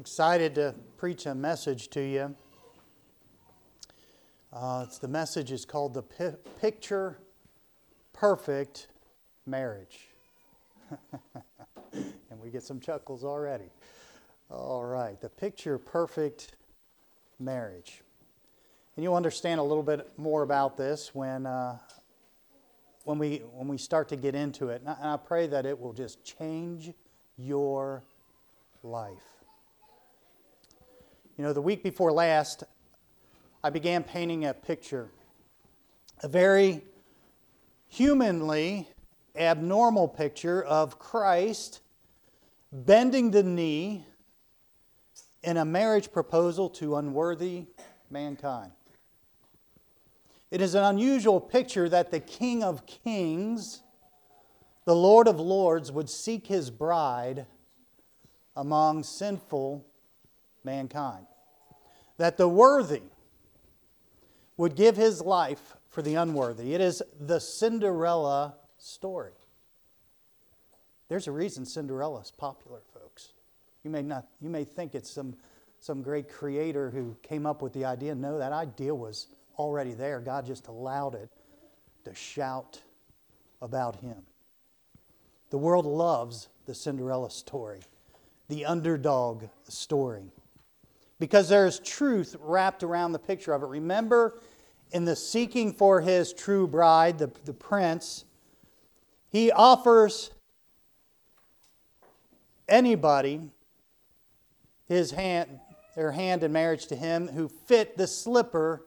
excited to preach a message to you. Uh, the message is called the P- Picture Perfect Marriage. and we get some chuckles already. All right, the Picture Perfect Marriage. And you'll understand a little bit more about this when, uh, when, we, when we start to get into it. And I, and I pray that it will just change your life. You know, the week before last, I began painting a picture, a very humanly abnormal picture of Christ bending the knee in a marriage proposal to unworthy mankind. It is an unusual picture that the King of Kings, the Lord of Lords, would seek his bride among sinful mankind. That the worthy would give his life for the unworthy. It is the Cinderella story. There's a reason Cinderella is popular, folks. You may, not, you may think it's some, some great creator who came up with the idea. No, that idea was already there. God just allowed it to shout about him. The world loves the Cinderella story, the underdog story, because there is truth wrapped around the picture of it. Remember, in the seeking for his true bride, the, the prince, he offers anybody his hand, their hand in marriage to him who fit the slipper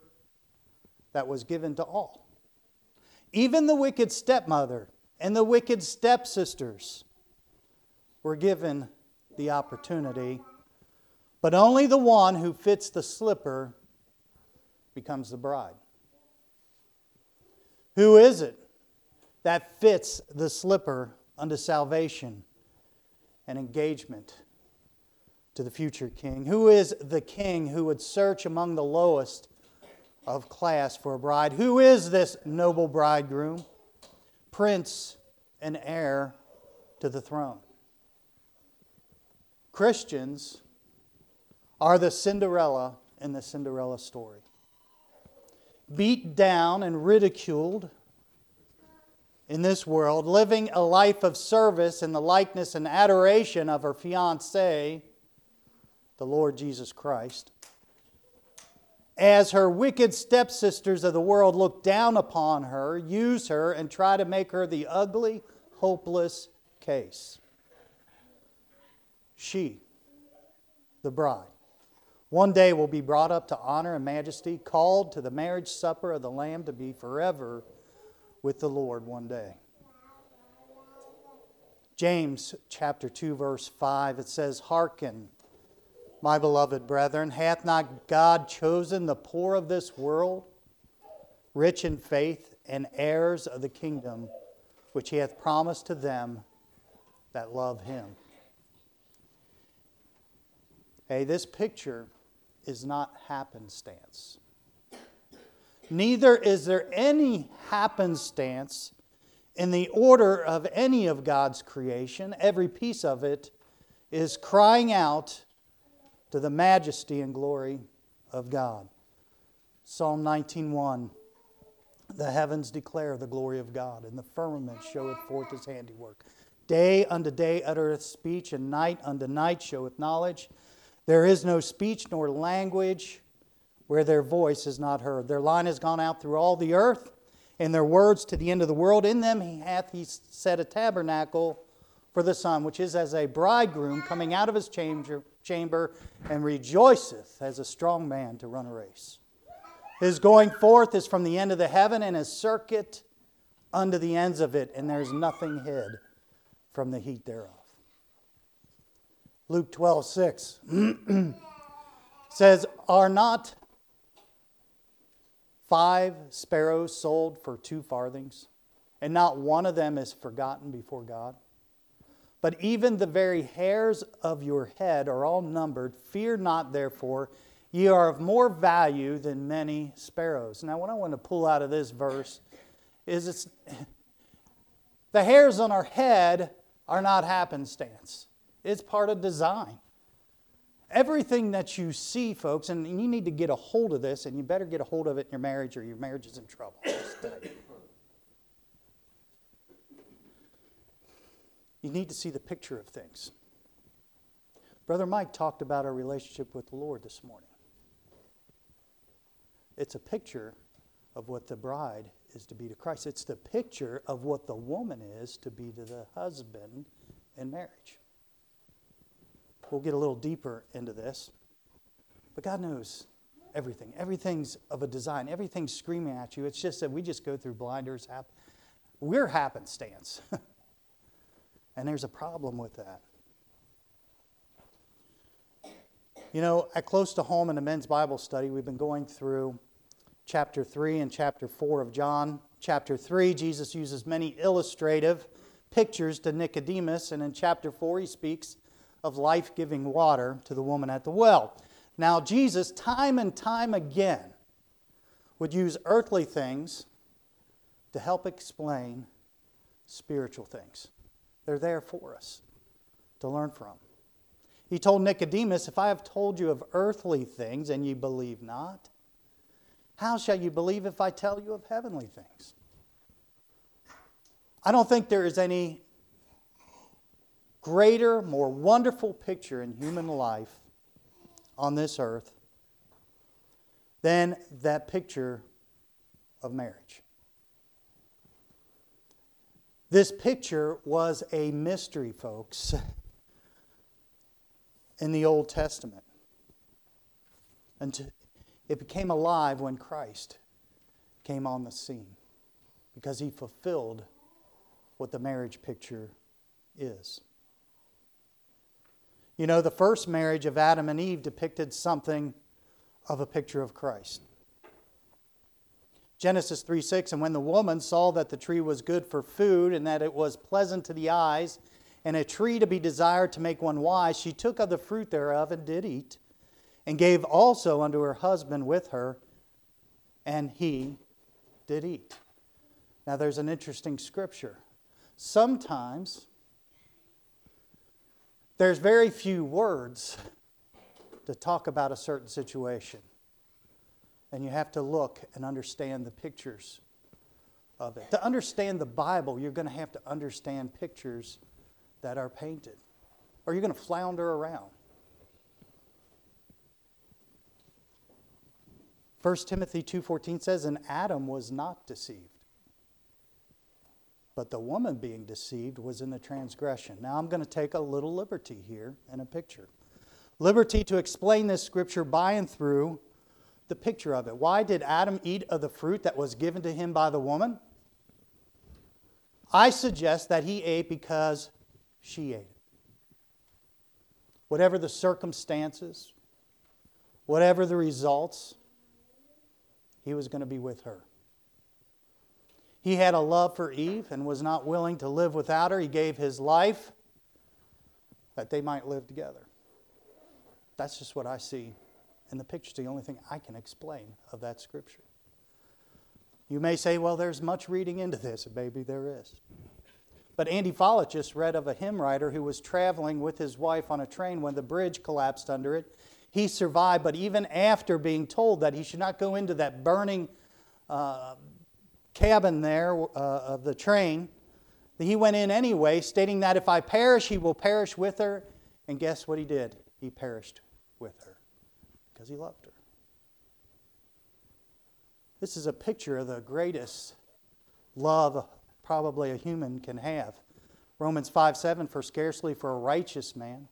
that was given to all. Even the wicked stepmother and the wicked stepsisters were given the opportunity, but only the one who fits the slipper becomes the bride. Who is it that fits the slipper unto salvation and engagement to the future king? Who is the king who would search among the lowest of class for a bride? Who is this noble bridegroom, prince and heir to the throne? Christians are the Cinderella in the Cinderella story. Beat down and ridiculed in this world, living a life of service in the likeness and adoration of her fiance, the Lord Jesus Christ. As her wicked stepsisters of the world look down upon her, use her, and try to make her the ugly, hopeless case. She, the bride, one day will be brought up to honor and majesty, called to the marriage supper of the Lamb to be forever with the Lord one day. James chapter 2 verse 5 it says hearken my beloved brethren hath not God chosen the poor of this world rich in faith and heirs of the kingdom which he hath promised to them that love him Hey this picture is not happenstance Neither is there any happenstance in the order of any of God's creation. Every piece of it is crying out to the majesty and glory of God. Psalm 19:1 The heavens declare the glory of God, and the firmament showeth forth his handiwork. Day unto day uttereth speech, and night unto night showeth knowledge. There is no speech nor language where their voice is not heard. Their line has gone out through all the earth, and their words to the end of the world. In them he hath he set a tabernacle for the sun, which is as a bridegroom coming out of his chamber, chamber and rejoiceth as a strong man to run a race. His going forth is from the end of the heaven, and his circuit unto the ends of it, and there's nothing hid from the heat thereof. Luke 12, 6 says, Are not five sparrows sold for two farthings, and not one of them is forgotten before God? But even the very hairs of your head are all numbered. Fear not, therefore, ye are of more value than many sparrows. Now, what I want to pull out of this verse is it's the hairs on our head are not happenstance, it's part of design. Everything that you see, folks, and you need to get a hold of this, and you better get a hold of it in your marriage or your marriage is in trouble. you need to see the picture of things. Brother Mike talked about our relationship with the Lord this morning. It's a picture of what the bride is to be to Christ. It's the picture of what the woman is to be to the husband in marriage. We'll get a little deeper into this. But God knows everything. Everything's of a design, everything's screaming at you. It's just that we just go through blinders. We're happenstance. and there's a problem with that. You know, at close to home in the men's Bible study, we've been going through chapter 3 and chapter 4 of John. Chapter 3, Jesus uses many illustrative pictures to Nicodemus, and in chapter 4, he speaks of life giving water to the woman at the well. Now, Jesus, time and time again, would use earthly things to help explain spiritual things. They're there for us to learn from. He told Nicodemus, If I have told you of earthly things and you believe not, how shall you believe if I tell you of heavenly things? I don't think there is any greater, more wonderful picture in human life on this earth than that picture of marriage. This picture was a mystery, folks, in the Old Testament. And it became alive when Christ came on the scene because he fulfilled what the marriage picture is. You know, the first marriage of Adam and Eve depicted something of a picture of Christ. Genesis 3 6, and when the woman saw that the tree was good for food and that it was pleasant to the eyes and a tree to be desired to make one wise, she took of the fruit thereof and did eat, and gave also unto her husband with her, and he did eat. Now there's an interesting scripture. Sometimes there's very few words to talk about a certain situation. And you have to look and understand the pictures of it. To understand the Bible, you're going to have to understand pictures that are painted, or you're going to flounder around. 1 Timothy 2:14 says and Adam was not deceived but the woman being deceived was in the transgression. Now I'm going to take a little liberty here in a picture. Liberty to explain this scripture by and through the picture of it. Why did Adam eat of the fruit that was given to him by the woman? I suggest that he ate because she ate it. Whatever the circumstances, whatever the results, he was going to be with her. He had a love for Eve and was not willing to live without her. He gave his life that they might live together. That's just what I see in the picture. It's the only thing I can explain of that scripture. You may say, well, there's much reading into this. Maybe there is. But Andy Follett just read of a hymn writer who was traveling with his wife on a train when the bridge collapsed under it. He survived, but even after being told that he should not go into that burning uh, cabin there uh, of the train. He went in anyway, stating that if I perish, he will perish with her. And guess what he did? He perished with her because he loved her. This is a picture of the greatest love probably a human can have. Romans 5 7 For scarcely for a righteous man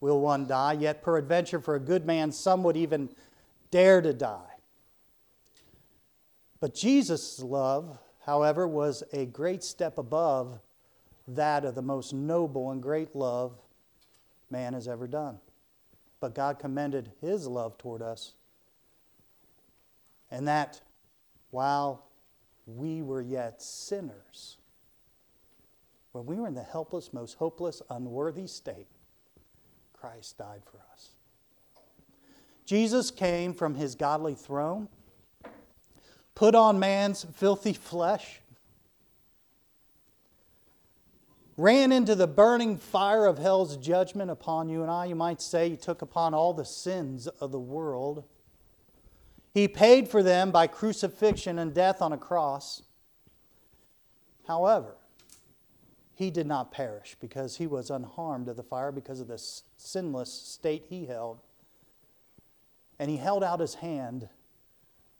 will one die, yet peradventure for a good man some would even dare to die. But Jesus' love, however, was a great step above that of the most noble and great love man has ever done. But God commended his love toward us, and that while we were yet sinners, when we were in the helpless, most hopeless, unworthy state, Christ died for us. Jesus came from his godly throne put on man's filthy flesh, ran into the burning fire of hell's judgment upon you and I. You might say he took upon all the sins of the world. He paid for them by crucifixion and death on a cross. However, he did not perish because he was unharmed of the fire because of the sinless state he held. And he held out his hand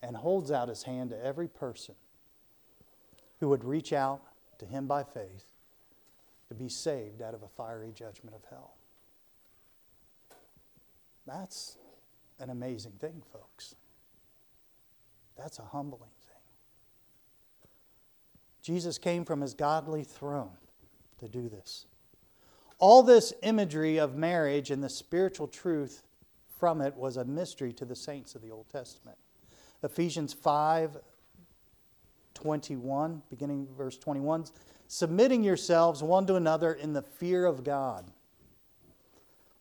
and holds out his hand to every person who would reach out to him by faith to be saved out of a fiery judgment of hell. That's an amazing thing, folks. That's a humbling thing. Jesus came from his godly throne to do this. All this imagery of marriage and the spiritual truth from it was a mystery to the saints of the Old Testament. Ephesians 5 21, beginning verse 21, submitting yourselves one to another in the fear of God.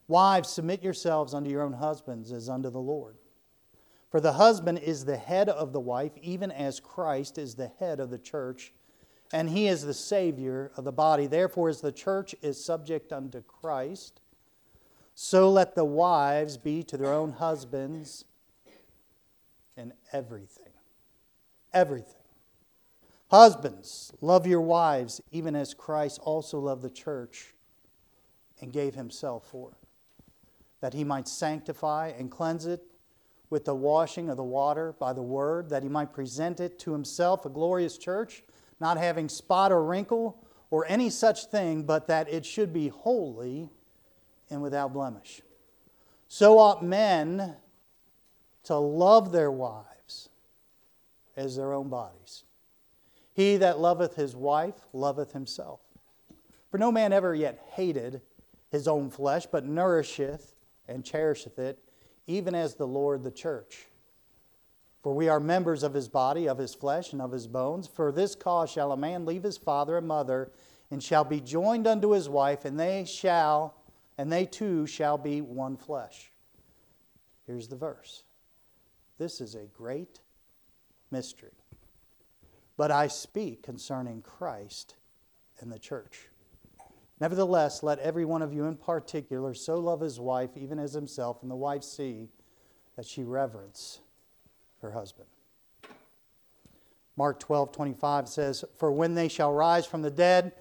Wives, submit yourselves unto your own husbands as unto the Lord. For the husband is the head of the wife, even as Christ is the head of the church, and he is the Savior of the body. Therefore, as the church is subject unto Christ, so let the wives be to their own husbands in everything. Everything. Husbands, love your wives, even as Christ also loved the church and gave himself for it, that he might sanctify and cleanse it with the washing of the water by the word, that he might present it to himself a glorious church, not having spot or wrinkle or any such thing, but that it should be holy and without blemish. So ought men to love their wives as their own bodies. He that loveth his wife loveth himself. For no man ever yet hated his own flesh, but nourisheth and cherisheth it, even as the Lord the church. For we are members of his body, of his flesh, and of his bones. For this cause shall a man leave his father and mother, and shall be joined unto his wife, and they shall, and they two shall be one flesh. Here's the verse. This is a great mystery. But I speak concerning Christ and the church. Nevertheless, let every one of you in particular so love his wife even as himself, and the wife see that she reverence her husband. Mark 12, 25 says, For when they shall rise from the dead,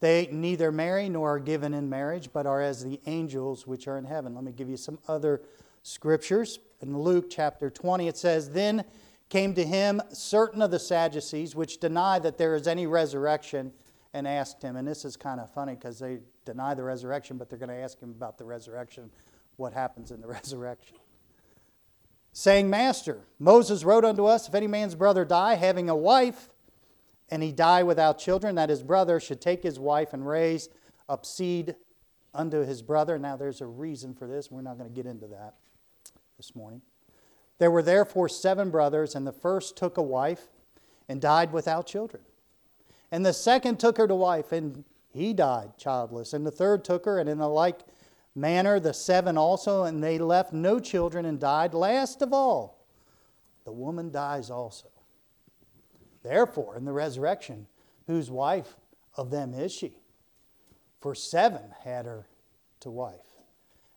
they neither marry nor are given in marriage, but are as the angels which are in heaven. Let me give you some other scriptures. In Luke chapter 20, it says, Then came to him certain of the Sadducees, which deny that there is any resurrection, and asked him, and this is kind of funny because they deny the resurrection, but they're going to ask him about the resurrection, what happens in the resurrection. Saying, Master, Moses wrote unto us, if any man's brother die, having a wife, and he die without children, that his brother should take his wife and raise up seed unto his brother. Now, there's a reason for this. We're not going to get into that this morning. There were therefore seven brothers, and the first took a wife and died without children. And the second took her to wife, and he died childless. And the third took her, and in the like manner the seven also, and they left no children and died. Last of all, the woman dies also. Therefore, in the resurrection, whose wife of them is she? For seven had her to wife.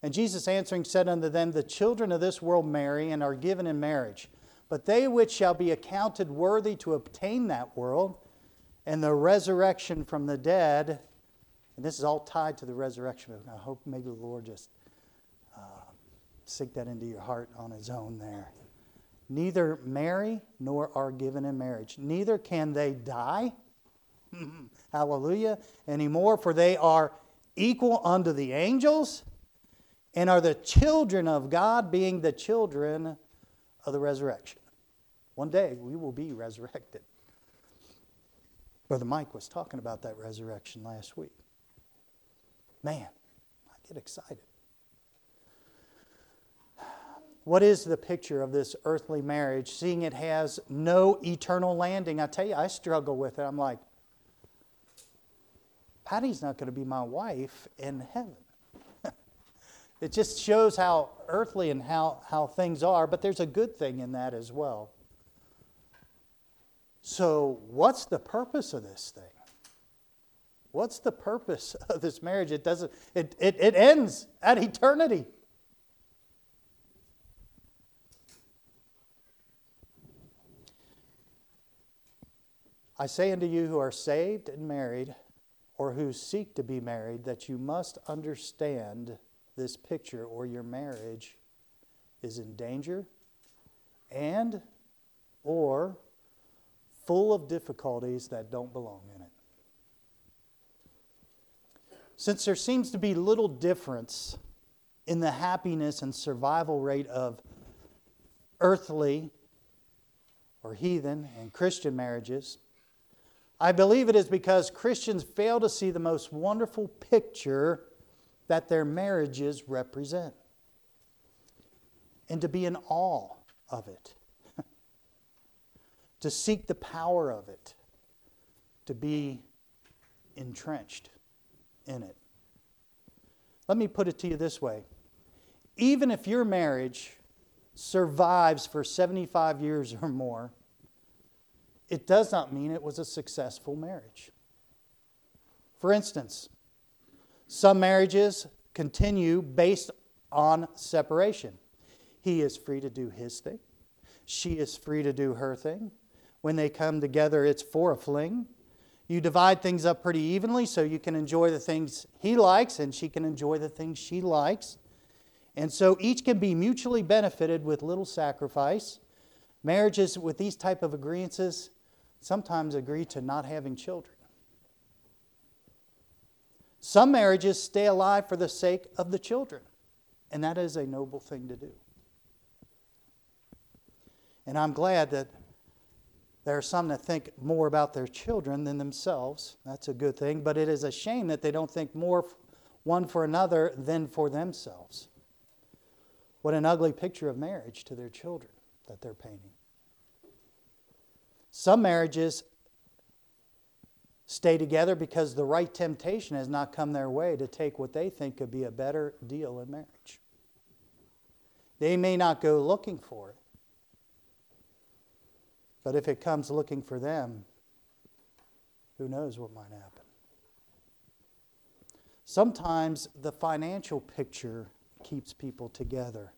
And Jesus answering said unto them, The children of this world marry and are given in marriage. But they which shall be accounted worthy to obtain that world and the resurrection from the dead, and this is all tied to the resurrection. I hope maybe the Lord just uh, sink that into your heart on his own there. Neither marry nor are given in marriage. Neither can they die. Hallelujah. Anymore, for they are equal unto the angels and are the children of God, being the children of the resurrection. One day we will be resurrected. Brother Mike was talking about that resurrection last week. Man, I get excited. What is the picture of this earthly marriage, seeing it has no eternal landing? I tell you, I struggle with it. I'm like, Patty's not going to be my wife in heaven. It just shows how earthly and how, how things are, but there's a good thing in that as well. So, what's the purpose of this thing? What's the purpose of this marriage? It doesn't, it, it, it ends at eternity. I say unto you who are saved and married, or who seek to be married, that you must understand this picture, or your marriage is in danger and or full of difficulties that don't belong in it. Since there seems to be little difference in the happiness and survival rate of earthly or heathen and Christian marriages, I believe it is because Christians fail to see the most wonderful picture that their marriages represent and to be in awe of it, to seek the power of it, to be entrenched in it. Let me put it to you this way even if your marriage survives for 75 years or more, it does not mean it was a successful marriage. For instance, some marriages continue based on separation. He is free to do his thing, she is free to do her thing. When they come together, it's for a fling. You divide things up pretty evenly so you can enjoy the things he likes and she can enjoy the things she likes. And so each can be mutually benefited with little sacrifice. Marriages with these type of agreements sometimes agree to not having children. Some marriages stay alive for the sake of the children, and that is a noble thing to do. And I'm glad that there are some that think more about their children than themselves. That's a good thing, but it is a shame that they don't think more one for another than for themselves. What an ugly picture of marriage to their children that they're painting. Some marriages stay together because the right temptation has not come their way to take what they think could be a better deal in marriage. They may not go looking for it, but if it comes looking for them, who knows what might happen? Sometimes the financial picture keeps people together,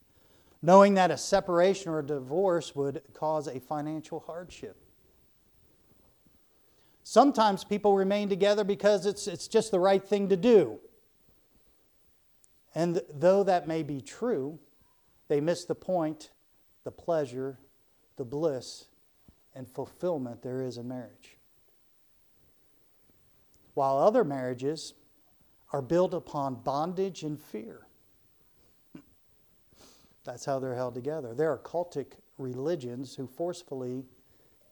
knowing that a separation or a divorce would cause a financial hardship. Sometimes people remain together because it's, it's just the right thing to do. And though that may be true, they miss the point, the pleasure, the bliss, and fulfillment there is in marriage. While other marriages are built upon bondage and fear. That's how they're held together. There are cultic religions who forcefully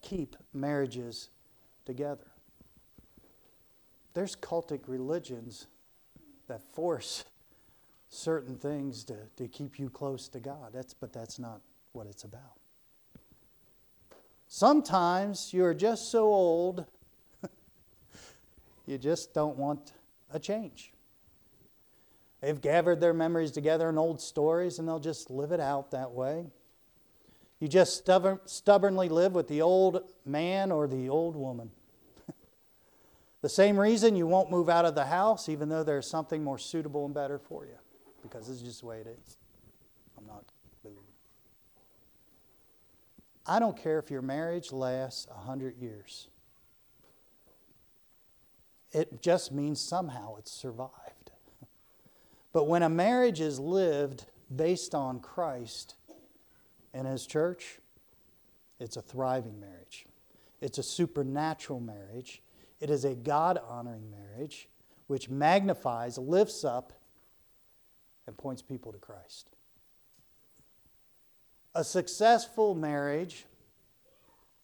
keep marriages together. There's cultic religions that force certain things to, to keep you close to God. That's, but that's not what it's about. Sometimes you're just so old, you just don't want a change. They've gathered their memories together in old stories and they'll just live it out that way. You just stubborn, stubbornly live with the old man or the old woman. the same reason you won't move out of the house, even though there's something more suitable and better for you, because this is just the way it is. I'm not. moving. I don't care if your marriage lasts 100 years. It just means somehow it's survived. But when a marriage is lived based on Christ and His church, it's a thriving marriage. It's a supernatural marriage. It is a God honoring marriage which magnifies, lifts up, and points people to Christ. A successful marriage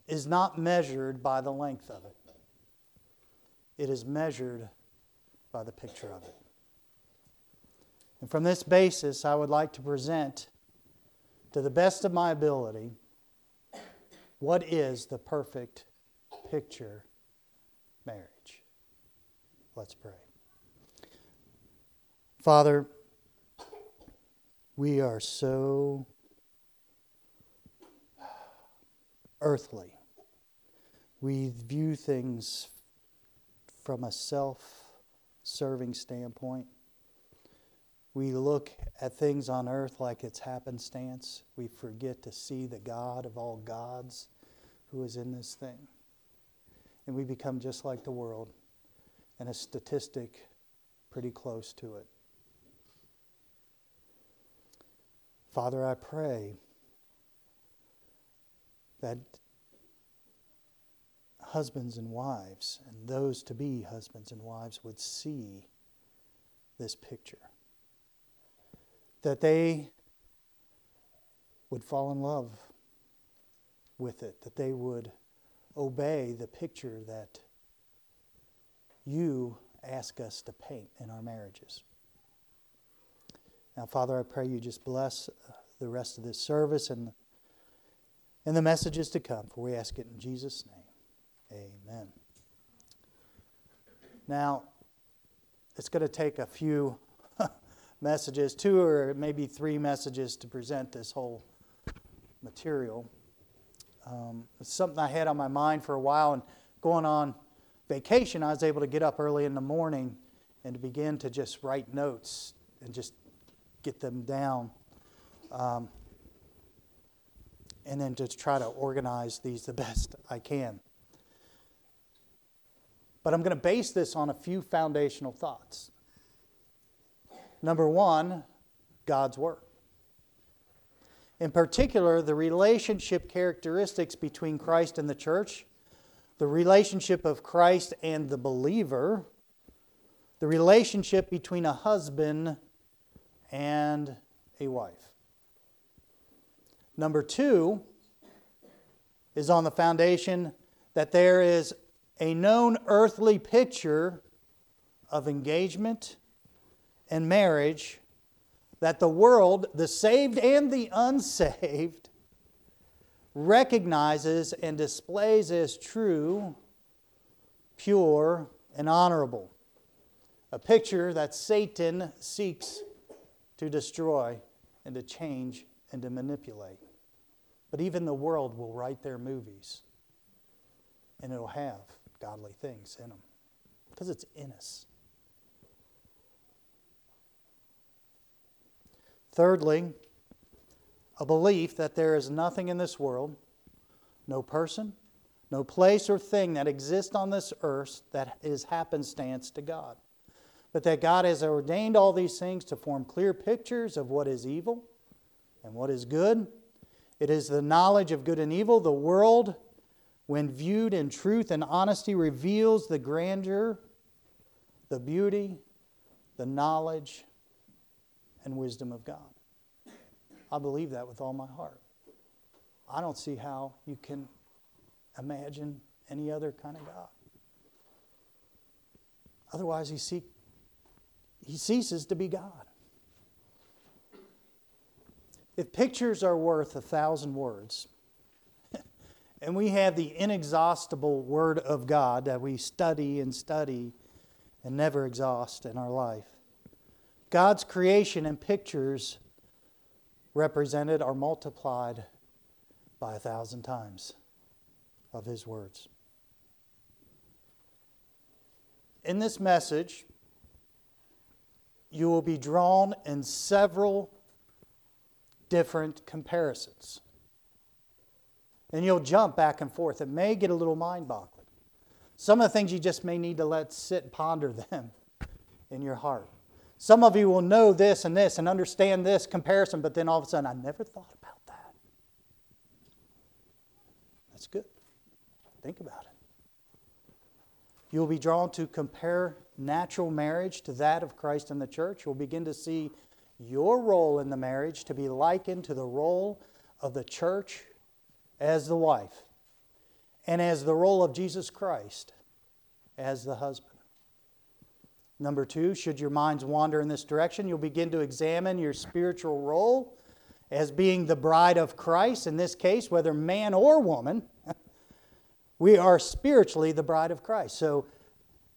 is not measured by the length of it, it is measured by the picture of it. And from this basis, I would like to present, to the best of my ability, what is the perfect picture marriage. Let's pray. Father, we are so earthly. We view things from a self serving standpoint. We look at things on earth like it's happenstance. We forget to see the God of all gods who is in this thing. And we become just like the world and a statistic pretty close to it. Father, I pray that husbands and wives and those to be husbands and wives would see this picture. That they would fall in love with it, that they would obey the picture that you ask us to paint in our marriages. Now, Father, I pray you just bless uh, the rest of this service and, and the messages to come, for we ask it in Jesus' name. Amen. Now, it's going to take a few messages, two or maybe three messages to present this whole material. Um, it's something I had on my mind for a while, and going on vacation, I was able to get up early in the morning and to begin to just write notes and just get them down. Um, and then just try to organize these the best I can. But I'm going to base this on a few foundational thoughts. Number one, God's Word. In particular, the relationship characteristics between Christ and the church, the relationship of Christ and the believer, the relationship between a husband and a wife. Number two is on the foundation that there is a known earthly picture of engagement and marriage that the world, the saved and the unsaved, recognizes and displays as true, pure, and honorable. A picture that Satan seeks to destroy and to change and to manipulate. But even the world will write their movies and it'll have godly things in them because it's in us. Thirdly, a belief that there is nothing in this world, no person, no place or thing that exists on this earth that is happenstance to God but that God has ordained all these things to form clear pictures of what is evil and what is good. It is the knowledge of good and evil. The world, when viewed in truth and honesty, reveals the grandeur, the beauty, the knowledge, and wisdom of God. I believe that with all my heart. I don't see how you can imagine any other kind of God. Otherwise, you seek he ceases to be God. If pictures are worth a thousand words, and we have the inexhaustible Word of God that we study and study and never exhaust in our life, God's creation and pictures represented are multiplied by a thousand times of His words. In this message, you will be drawn in several different comparisons. And you'll jump back and forth. It may get a little mind boggling. Some of the things you just may need to let sit and ponder them in your heart. Some of you will know this and this and understand this comparison, but then all of a sudden, I never thought about that. That's good. Think about it. You'll be drawn to compare natural marriage to that of Christ and the church. You'll begin to see your role in the marriage to be likened to the role of the church as the wife and as the role of Jesus Christ as the husband. Number two, should your minds wander in this direction, you'll begin to examine your spiritual role as being the bride of Christ. In this case, whether man or woman, we are spiritually the bride of Christ. So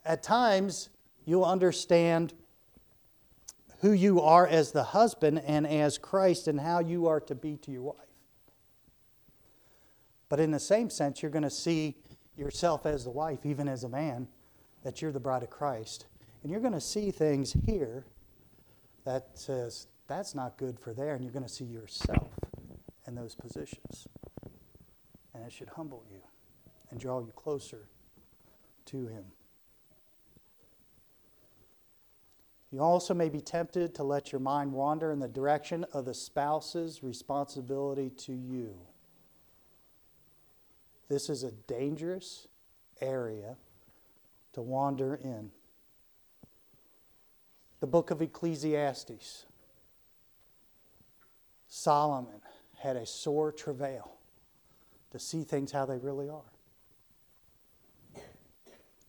at times, you'll understand who you are as the husband and as Christ and how you are to be to your wife. But in the same sense, you're going to see yourself as the wife, even as a man, that you're the bride of Christ, And you're going to see things here that says that's not good for there, and you're going to see yourself in those positions. And it should humble you and draw you closer to Him. You also may be tempted to let your mind wander in the direction of the spouse's responsibility to you. This is a dangerous area to wander in. The book of Ecclesiastes. Solomon had a sore travail to see things how they really are.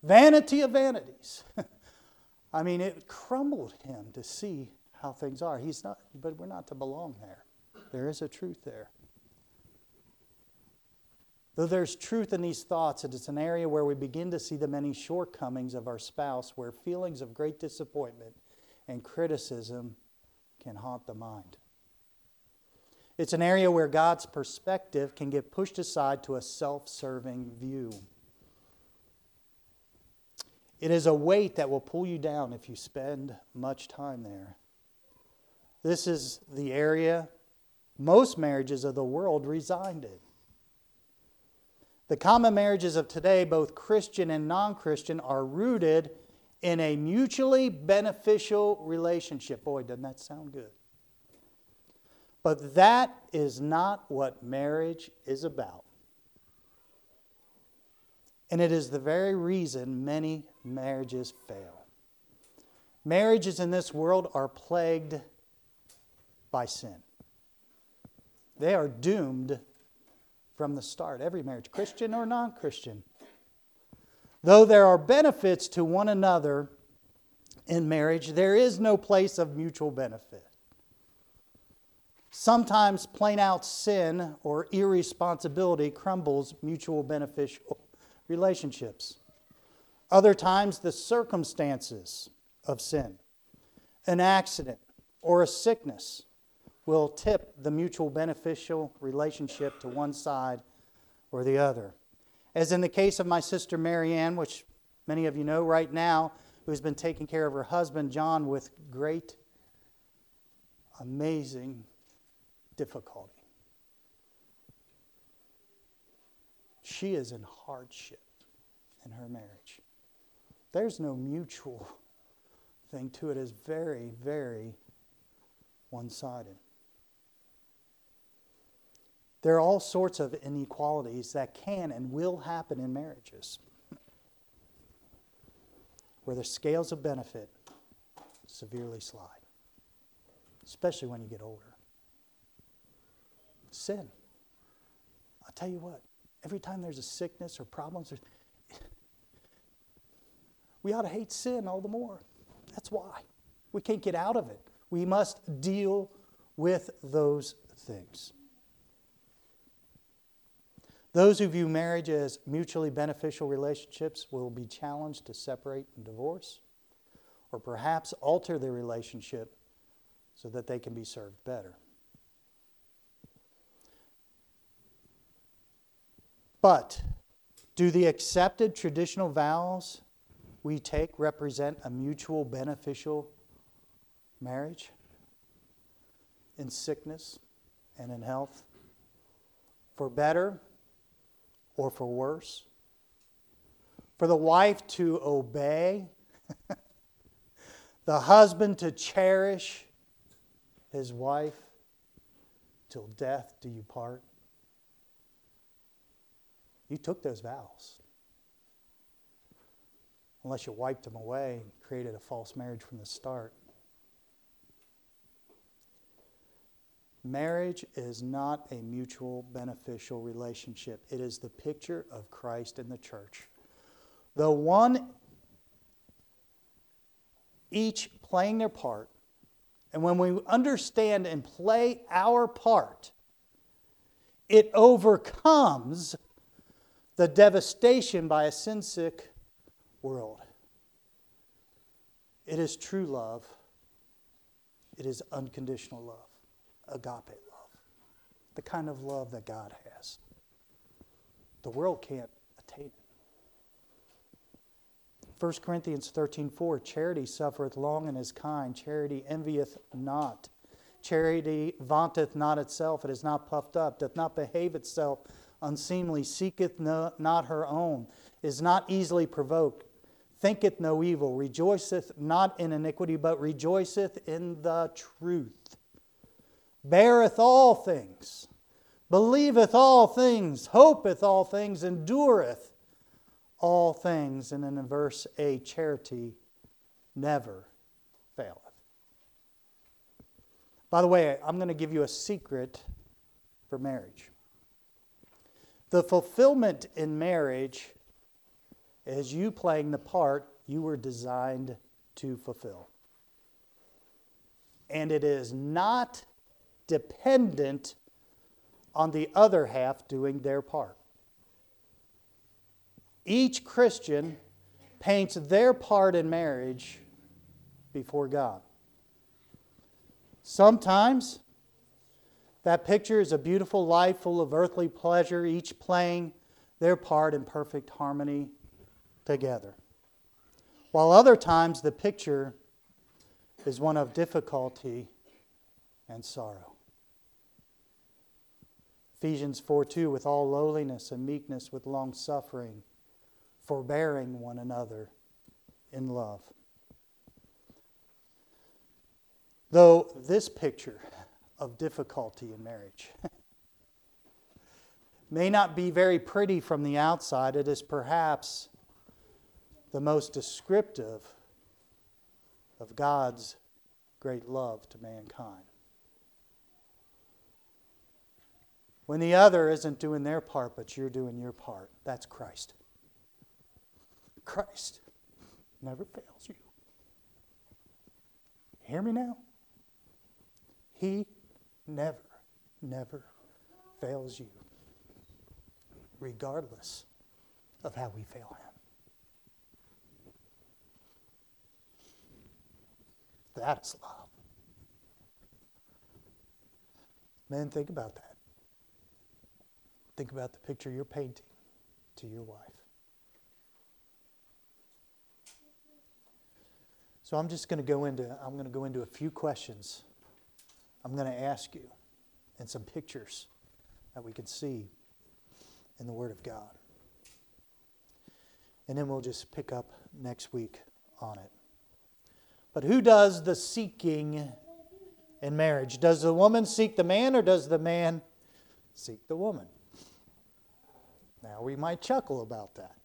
Vanity of vanities. I mean, it crumbled him to see how things are. He's not, but we're not to belong there. There is a truth there. Though there's truth in these thoughts, it is an area where we begin to see the many shortcomings of our spouse, where feelings of great disappointment and criticism can haunt the mind. It's an area where God's perspective can get pushed aside to a self serving view. It is a weight that will pull you down if you spend much time there. This is the area most marriages of the world resigned in. The common marriages of today, both Christian and non Christian, are rooted in a mutually beneficial relationship. Boy, doesn't that sound good? But that is not what marriage is about. And it is the very reason many marriages fail. Marriages in this world are plagued by sin. They are doomed from the start. Every marriage, Christian or non Christian. Though there are benefits to one another in marriage, there is no place of mutual benefit. Sometimes plain out sin or irresponsibility crumbles mutual beneficial relationships. Other times, the circumstances of sin, an accident, or a sickness will tip the mutual beneficial relationship to one side or the other. As in the case of my sister Marianne, which many of you know right now, who has been taking care of her husband John with great, amazing difficulty. She is in hardship in her marriage. There's no mutual thing to it. It's very, very one sided. There are all sorts of inequalities that can and will happen in marriages where the scales of benefit severely slide, especially when you get older. Sin. I'll tell you what, every time there's a sickness or problems, we ought to hate sin all the more. That's why. We can't get out of it. We must deal with those things. Those who view marriage as mutually beneficial relationships will be challenged to separate and divorce, or perhaps alter their relationship so that they can be served better. But do the accepted traditional vows we take represent a mutual beneficial marriage in sickness and in health? For better or for worse. For the wife to obey, the husband to cherish his wife till death do you part. You took those vows. Unless you wiped them away and created a false marriage from the start. Marriage is not a mutual beneficial relationship. It is the picture of Christ and the church. The one, each playing their part, and when we understand and play our part, it overcomes the devastation by a sin sick world. It is true love, it is unconditional love agape love, the kind of love that God has. The world can't attain it. 1 Corinthians 13 4 Charity suffereth long and is kind. Charity envieth not. Charity vaunteth not itself. It is not puffed up, doth not behave itself unseemly, seeketh no, not her own, is not easily provoked, thinketh no evil, rejoiceth not in iniquity, but rejoiceth in the truth, beareth all things, believeth all things, hopeth all things, endureth all things. And then in verse 8, charity never faileth. By the way, I'm going to give you a secret for marriage. The fulfillment in marriage is you playing the part you were designed to fulfill. And it is not dependent on the other half doing their part. Each Christian paints their part in marriage before God. Sometimes that picture is a beautiful life full of earthly pleasure, each playing their part in perfect harmony together. While other times the picture is one of difficulty and sorrow. Ephesians 4 2, with all lowliness and meekness, with long suffering forbearing one another in love. Though this picture of difficulty in marriage may not be very pretty from the outside, it is perhaps the most descriptive of God's great love to mankind. When the other isn't doing their part, but you're doing your part, that's Christ. Christ never fails you. Hear me now? He never, never fails you, regardless of how we fail him. That is love. Men, think about that. Think about the picture you're painting to your wife. So I'm just going to go into I'm going to go into a few questions. I'm going to ask you and some pictures that we can see in the Word of God. And then we'll just pick up next week on it. But who does the seeking in marriage? Does the woman seek the man or does the man seek the woman? Now we might chuckle about that.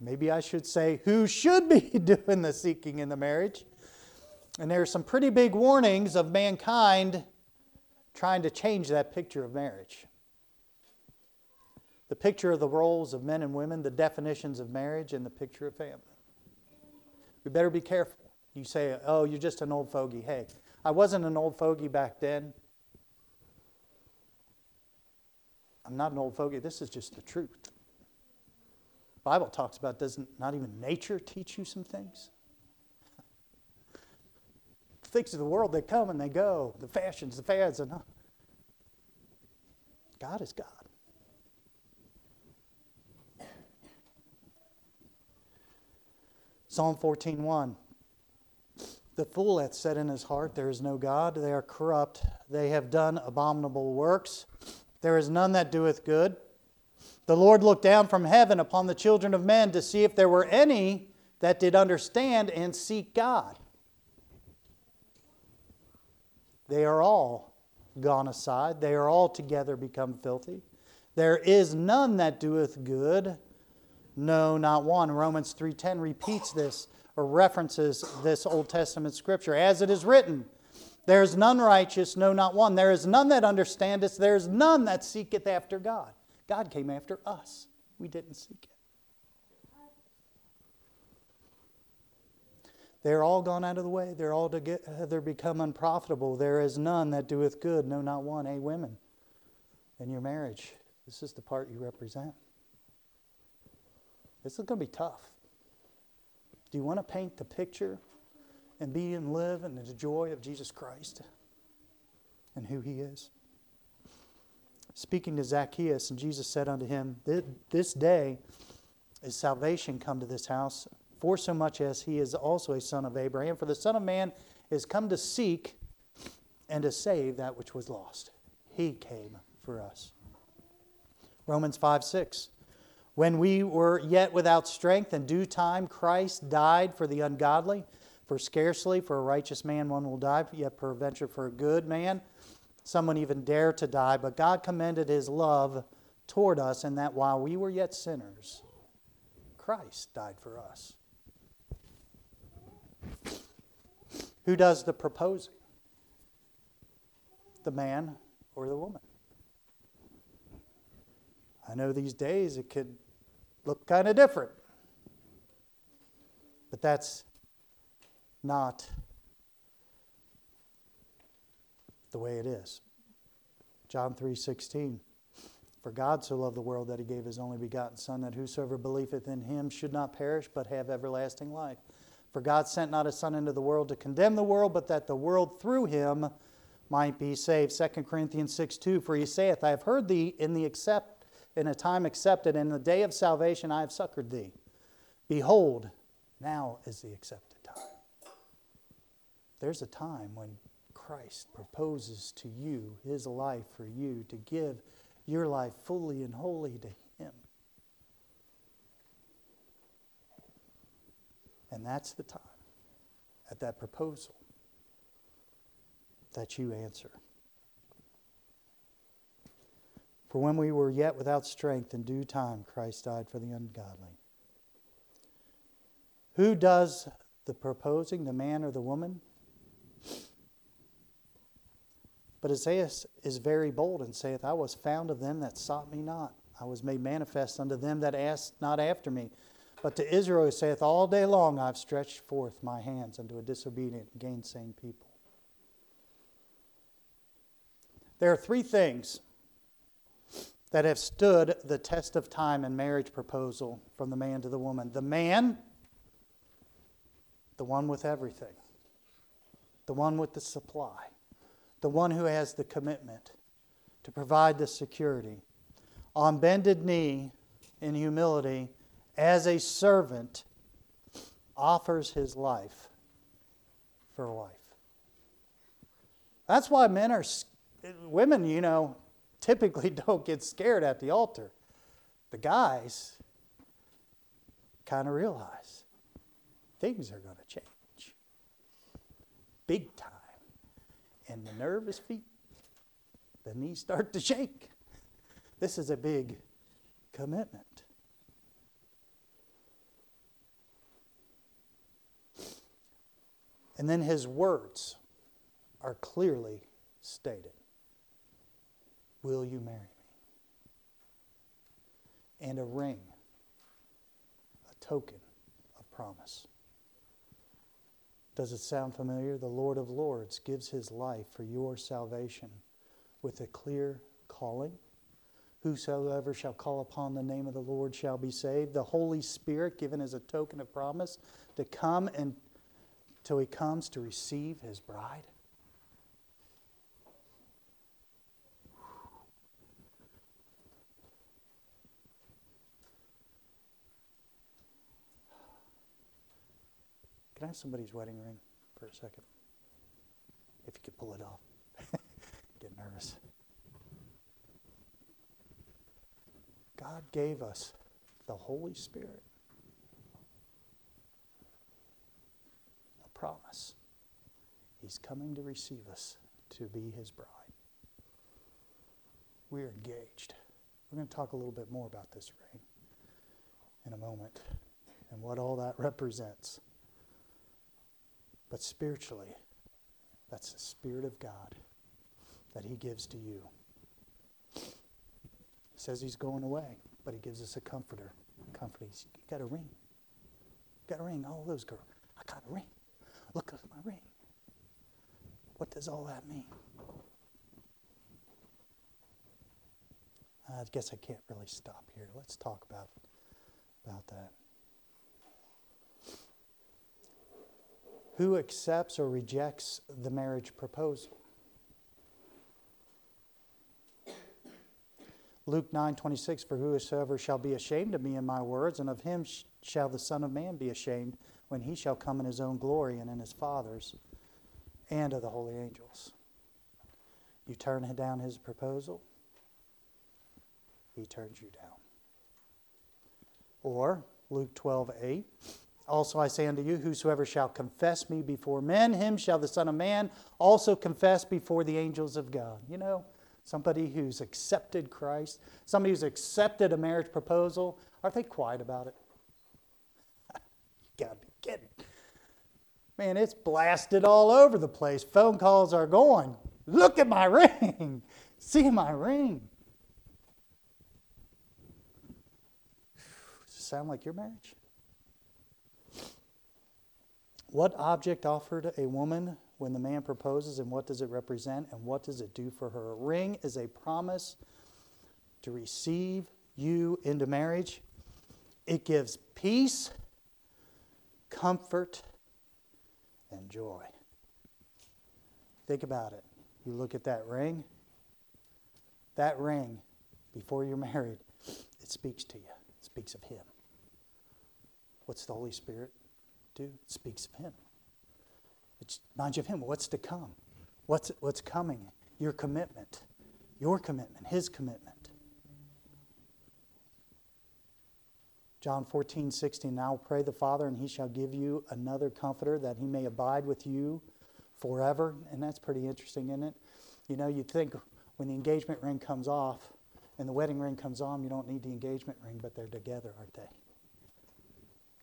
Maybe I should say, who should be doing the seeking in the marriage? And there are some pretty big warnings of mankind trying to change that picture of marriage. The picture of the roles of men and women, the definitions of marriage, and the picture of family. We better be careful. You say, oh, you're just an old fogey. Hey, I wasn't an old fogey back then. I'm not an old fogey. This is just the truth. Bible talks about doesn't not even nature teach you some things? things of the world, they come and they go. The fashions, the fads, and God is God. Psalm 14:1 The fool hath said in his heart, There is no God. They are corrupt. They have done abominable works. There is none that doeth good. The Lord looked down from heaven upon the children of men to see if there were any that did understand and seek God. They are all gone aside, they are all together become filthy. There is none that doeth good, no, not one. Romans 3:10 repeats this or references this Old Testament scripture as it is written. There is none righteous, no, not one. There is none that understandeth, there is none that seeketh after God. God came after us. We didn't seek it. They're all gone out of the way. They're all together uh, become unprofitable. There is none that doeth good, no, not one. Hey, women, in your marriage, this is the part you represent. This is going to be tough. Do you want to paint the picture and be and live in the joy of Jesus Christ and who He is? Speaking to Zacchaeus, and Jesus said unto him, This day is salvation come to this house, for so much as he is also a son of Abraham. For the Son of Man is come to seek and to save that which was lost. He came for us. Romans 5 6. When we were yet without strength, in due time Christ died for the ungodly. For scarcely for a righteous man one will die, yet peradventure for a good man someone even dare to die. But God commended his love toward us in that while we were yet sinners, Christ died for us. Who does the proposing? The man or the woman? I know these days it could look kind of different. But that's not the way it is. John 3:16 For God so loved the world that he gave his only begotten son that whosoever believeth in him should not perish but have everlasting life. For God sent not his son into the world to condemn the world but that the world through him might be saved. 2 Corinthians 6 2 For he saith, I have heard thee in the accept in a time accepted, in the day of salvation I have succored thee. Behold, now is the accepted time. There's a time when Christ proposes to you his life for you to give your life fully and wholly to him. And that's the time, at that proposal, that you answer. For when we were yet without strength, in due time Christ died for the ungodly. Who does the proposing, the man or the woman? But Isaiah is very bold and saith, I was found of them that sought me not. I was made manifest unto them that asked not after me. But to Israel he saith, All day long I've stretched forth my hands unto a disobedient and gainsaying people. There are three things that have stood the test of time in marriage proposal from the man to the woman. The man, the one with everything, the one with the supply, the one who has the commitment to provide the security, on bended knee in humility, as a servant, offers his life for a wife. That's why men are, women, you know, typically don't get scared at the altar. The guys kind of realize things are going to change big time. And the nervous feet, the knees start to shake. This is a big commitment. And then his words are clearly stated. Will you marry me? And a ring, a token of promise. Does it sound familiar? The Lord of Lords gives his life for your salvation with a clear calling. Whosoever shall call upon the name of the Lord shall be saved. The Holy Spirit given as a token of promise to come and till he comes to receive his bride. Can I have somebody's wedding ring for a second? If you could pull it off. Get nervous. God gave us the Holy Spirit. A promise. He's coming to receive us to be his bride. We're engaged. We're going to talk a little bit more about this ring in a moment and what all that represents. But spiritually, that's the Spirit of God that He gives to you. He says He's going away, but He gives us a comforter. Comforter. He's, you got a ring. Got a ring. All those girls. I got a ring. Look at my ring. What does all that mean? I guess I can't really stop here. Let's talk about, about that. Who accepts or rejects the marriage proposal. Luke 9 26, for whosoever shall be ashamed of me and my words, and of him sh- shall the Son of Man be ashamed when he shall come in his own glory and in his Father's and of the holy angels. You turn down his proposal, he turns you down. Or Luke 12 8, also I say unto you, whosoever shall confess me before men, him shall the Son of Man also confess before the angels of God. You know, somebody who's accepted Christ, somebody who's accepted a marriage proposal, are they quiet about it? you gotta be kidding. Man, it's blasted all over the place. Phone calls are going. Look at my ring. See my ring. Does it sound like your marriage? What object offered a woman when the man proposes, and what does it represent, and what does it do for her? A ring is a promise to receive you into marriage. It gives peace, comfort, and joy. Think about it. You look at that ring, that ring, before you're married, it speaks to you, it speaks of Him. What's the Holy Spirit do? It speaks of Him. It reminds you of Him. What's to come? What's, what's coming? Your commitment. Your commitment. His commitment. John 14, 16. Now pray the Father, and He shall give you another comforter that He may abide with you forever. And that's pretty interesting, isn't it? You know, you'd think when the engagement ring comes off and the wedding ring comes on, you don't need the engagement ring, but they're together, aren't they?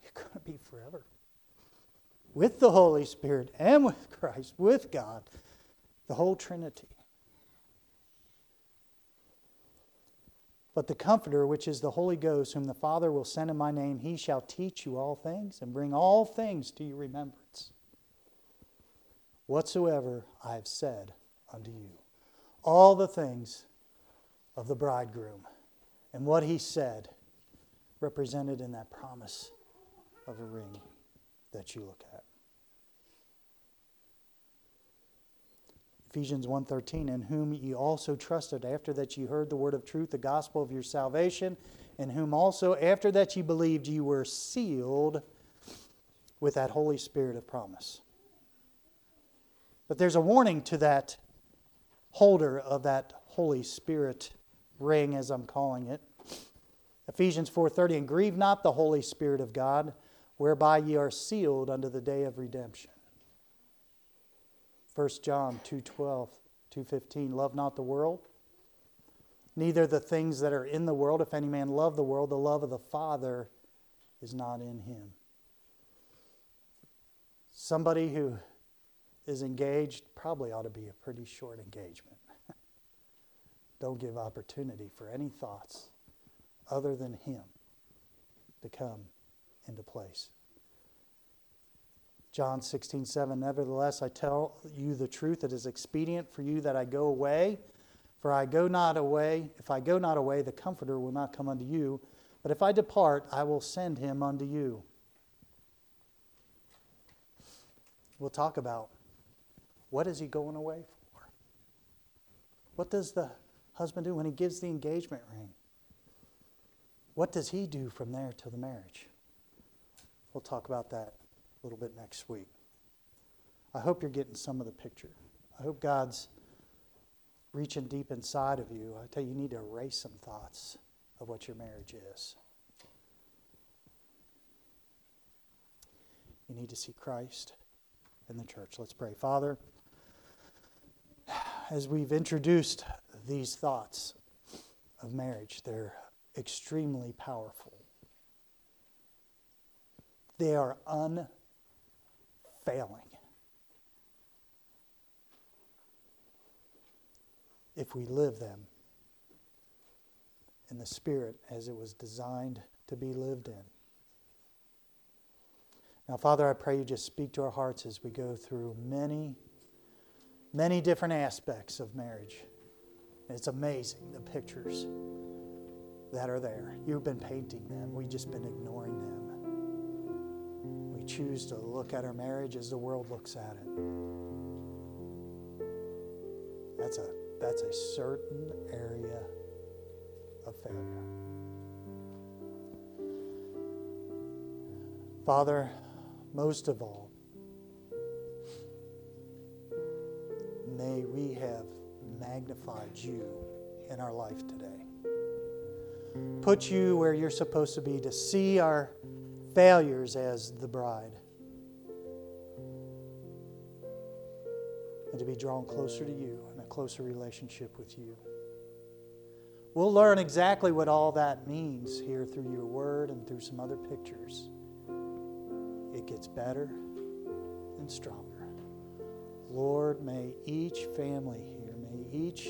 You're going to be forever with the Holy Spirit and with Christ, with God, the whole Trinity. But the Comforter, which is the Holy Ghost, whom the Father will send in my name, he shall teach you all things and bring all things to your remembrance. Whatsoever I have said unto you. All the things of the bridegroom and what he said represented in that promise of a ring that you look at. Ephesians 1:13 in whom ye also trusted after that ye heard the word of truth the gospel of your salvation in whom also after that ye believed ye were sealed with that holy spirit of promise. But there's a warning to that holder of that holy spirit ring as I'm calling it. Ephesians 4:30 and grieve not the holy spirit of God whereby ye are sealed unto the day of redemption. 1 John 2:12, 2:15 Love not the world, neither the things that are in the world. If any man love the world, the love of the Father is not in him. Somebody who is engaged probably ought to be a pretty short engagement. Don't give opportunity for any thoughts other than him to come into place. John 16, 7, Nevertheless, I tell you the truth, it is expedient for you that I go away. For I go not away, if I go not away, the Comforter will not come unto you. But if I depart, I will send him unto you. We'll talk about what is he going away for? What does the husband do when he gives the engagement ring? What does he do from there till the marriage? We'll talk about that a little bit next week. I hope you're getting some of the picture. I hope God's reaching deep inside of you. I tell you, you need to erase some thoughts of what your marriage is. You need to see Christ in the church. Let's pray. Father, as we've introduced these thoughts of marriage, they're extremely powerful. They are unfailing. If we live them in the Spirit as it was designed to be lived in. Now, Father, I pray you just speak to our hearts as we go through many, many different aspects of marriage. It's amazing the pictures that are there. You've been painting them, we've just been ignoring them choose to look at our marriage as the world looks at it. That's a, that's a certain area of failure. Father, most of all, may we have magnified you in our life today. Put you where you're supposed to be to see our failures as the bride and to be drawn closer to you and a closer relationship with you. We'll learn exactly what all that means here through your word and through some other pictures. It gets better and stronger. Lord, may each family here, may each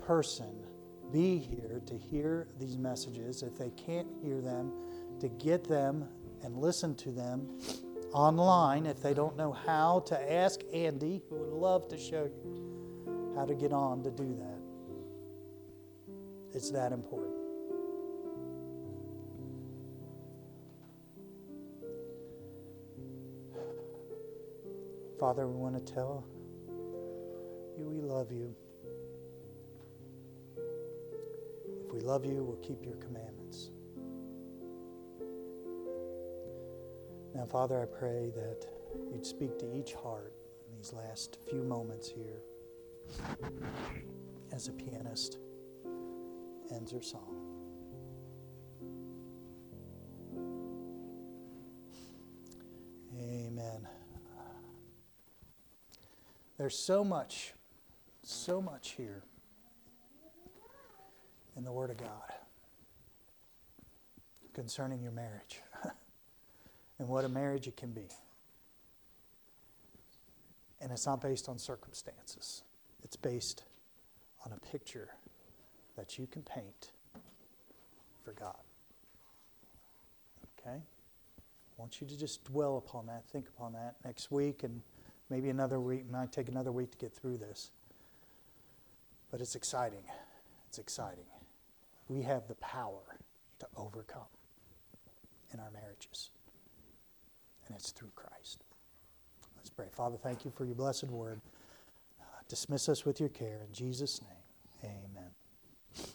person be here to hear these messages. If they can't hear them, to get them and listen to them online. If they don't know how to ask Andy, who would love to show you how to get on to do that. It's that important. Father, we want to tell you we love you. If we love you, we'll keep your commandments. Now, Father, I pray that you'd speak to each heart in these last few moments here as a pianist ends her song. Amen. There's so much, so much here in the Word of God concerning your marriage and what a marriage it can be. And it's not based on circumstances, it's based on a picture that you can paint for God. Okay? I want you to just dwell upon that, think upon that next week, and maybe another week. Might take another week to get through this. But it's exciting. It's exciting. We have the power to overcome in our marriages, and it's through Christ. Let's pray. Father, thank you for your blessed word. Uh, dismiss us with your care. In Jesus' name, amen.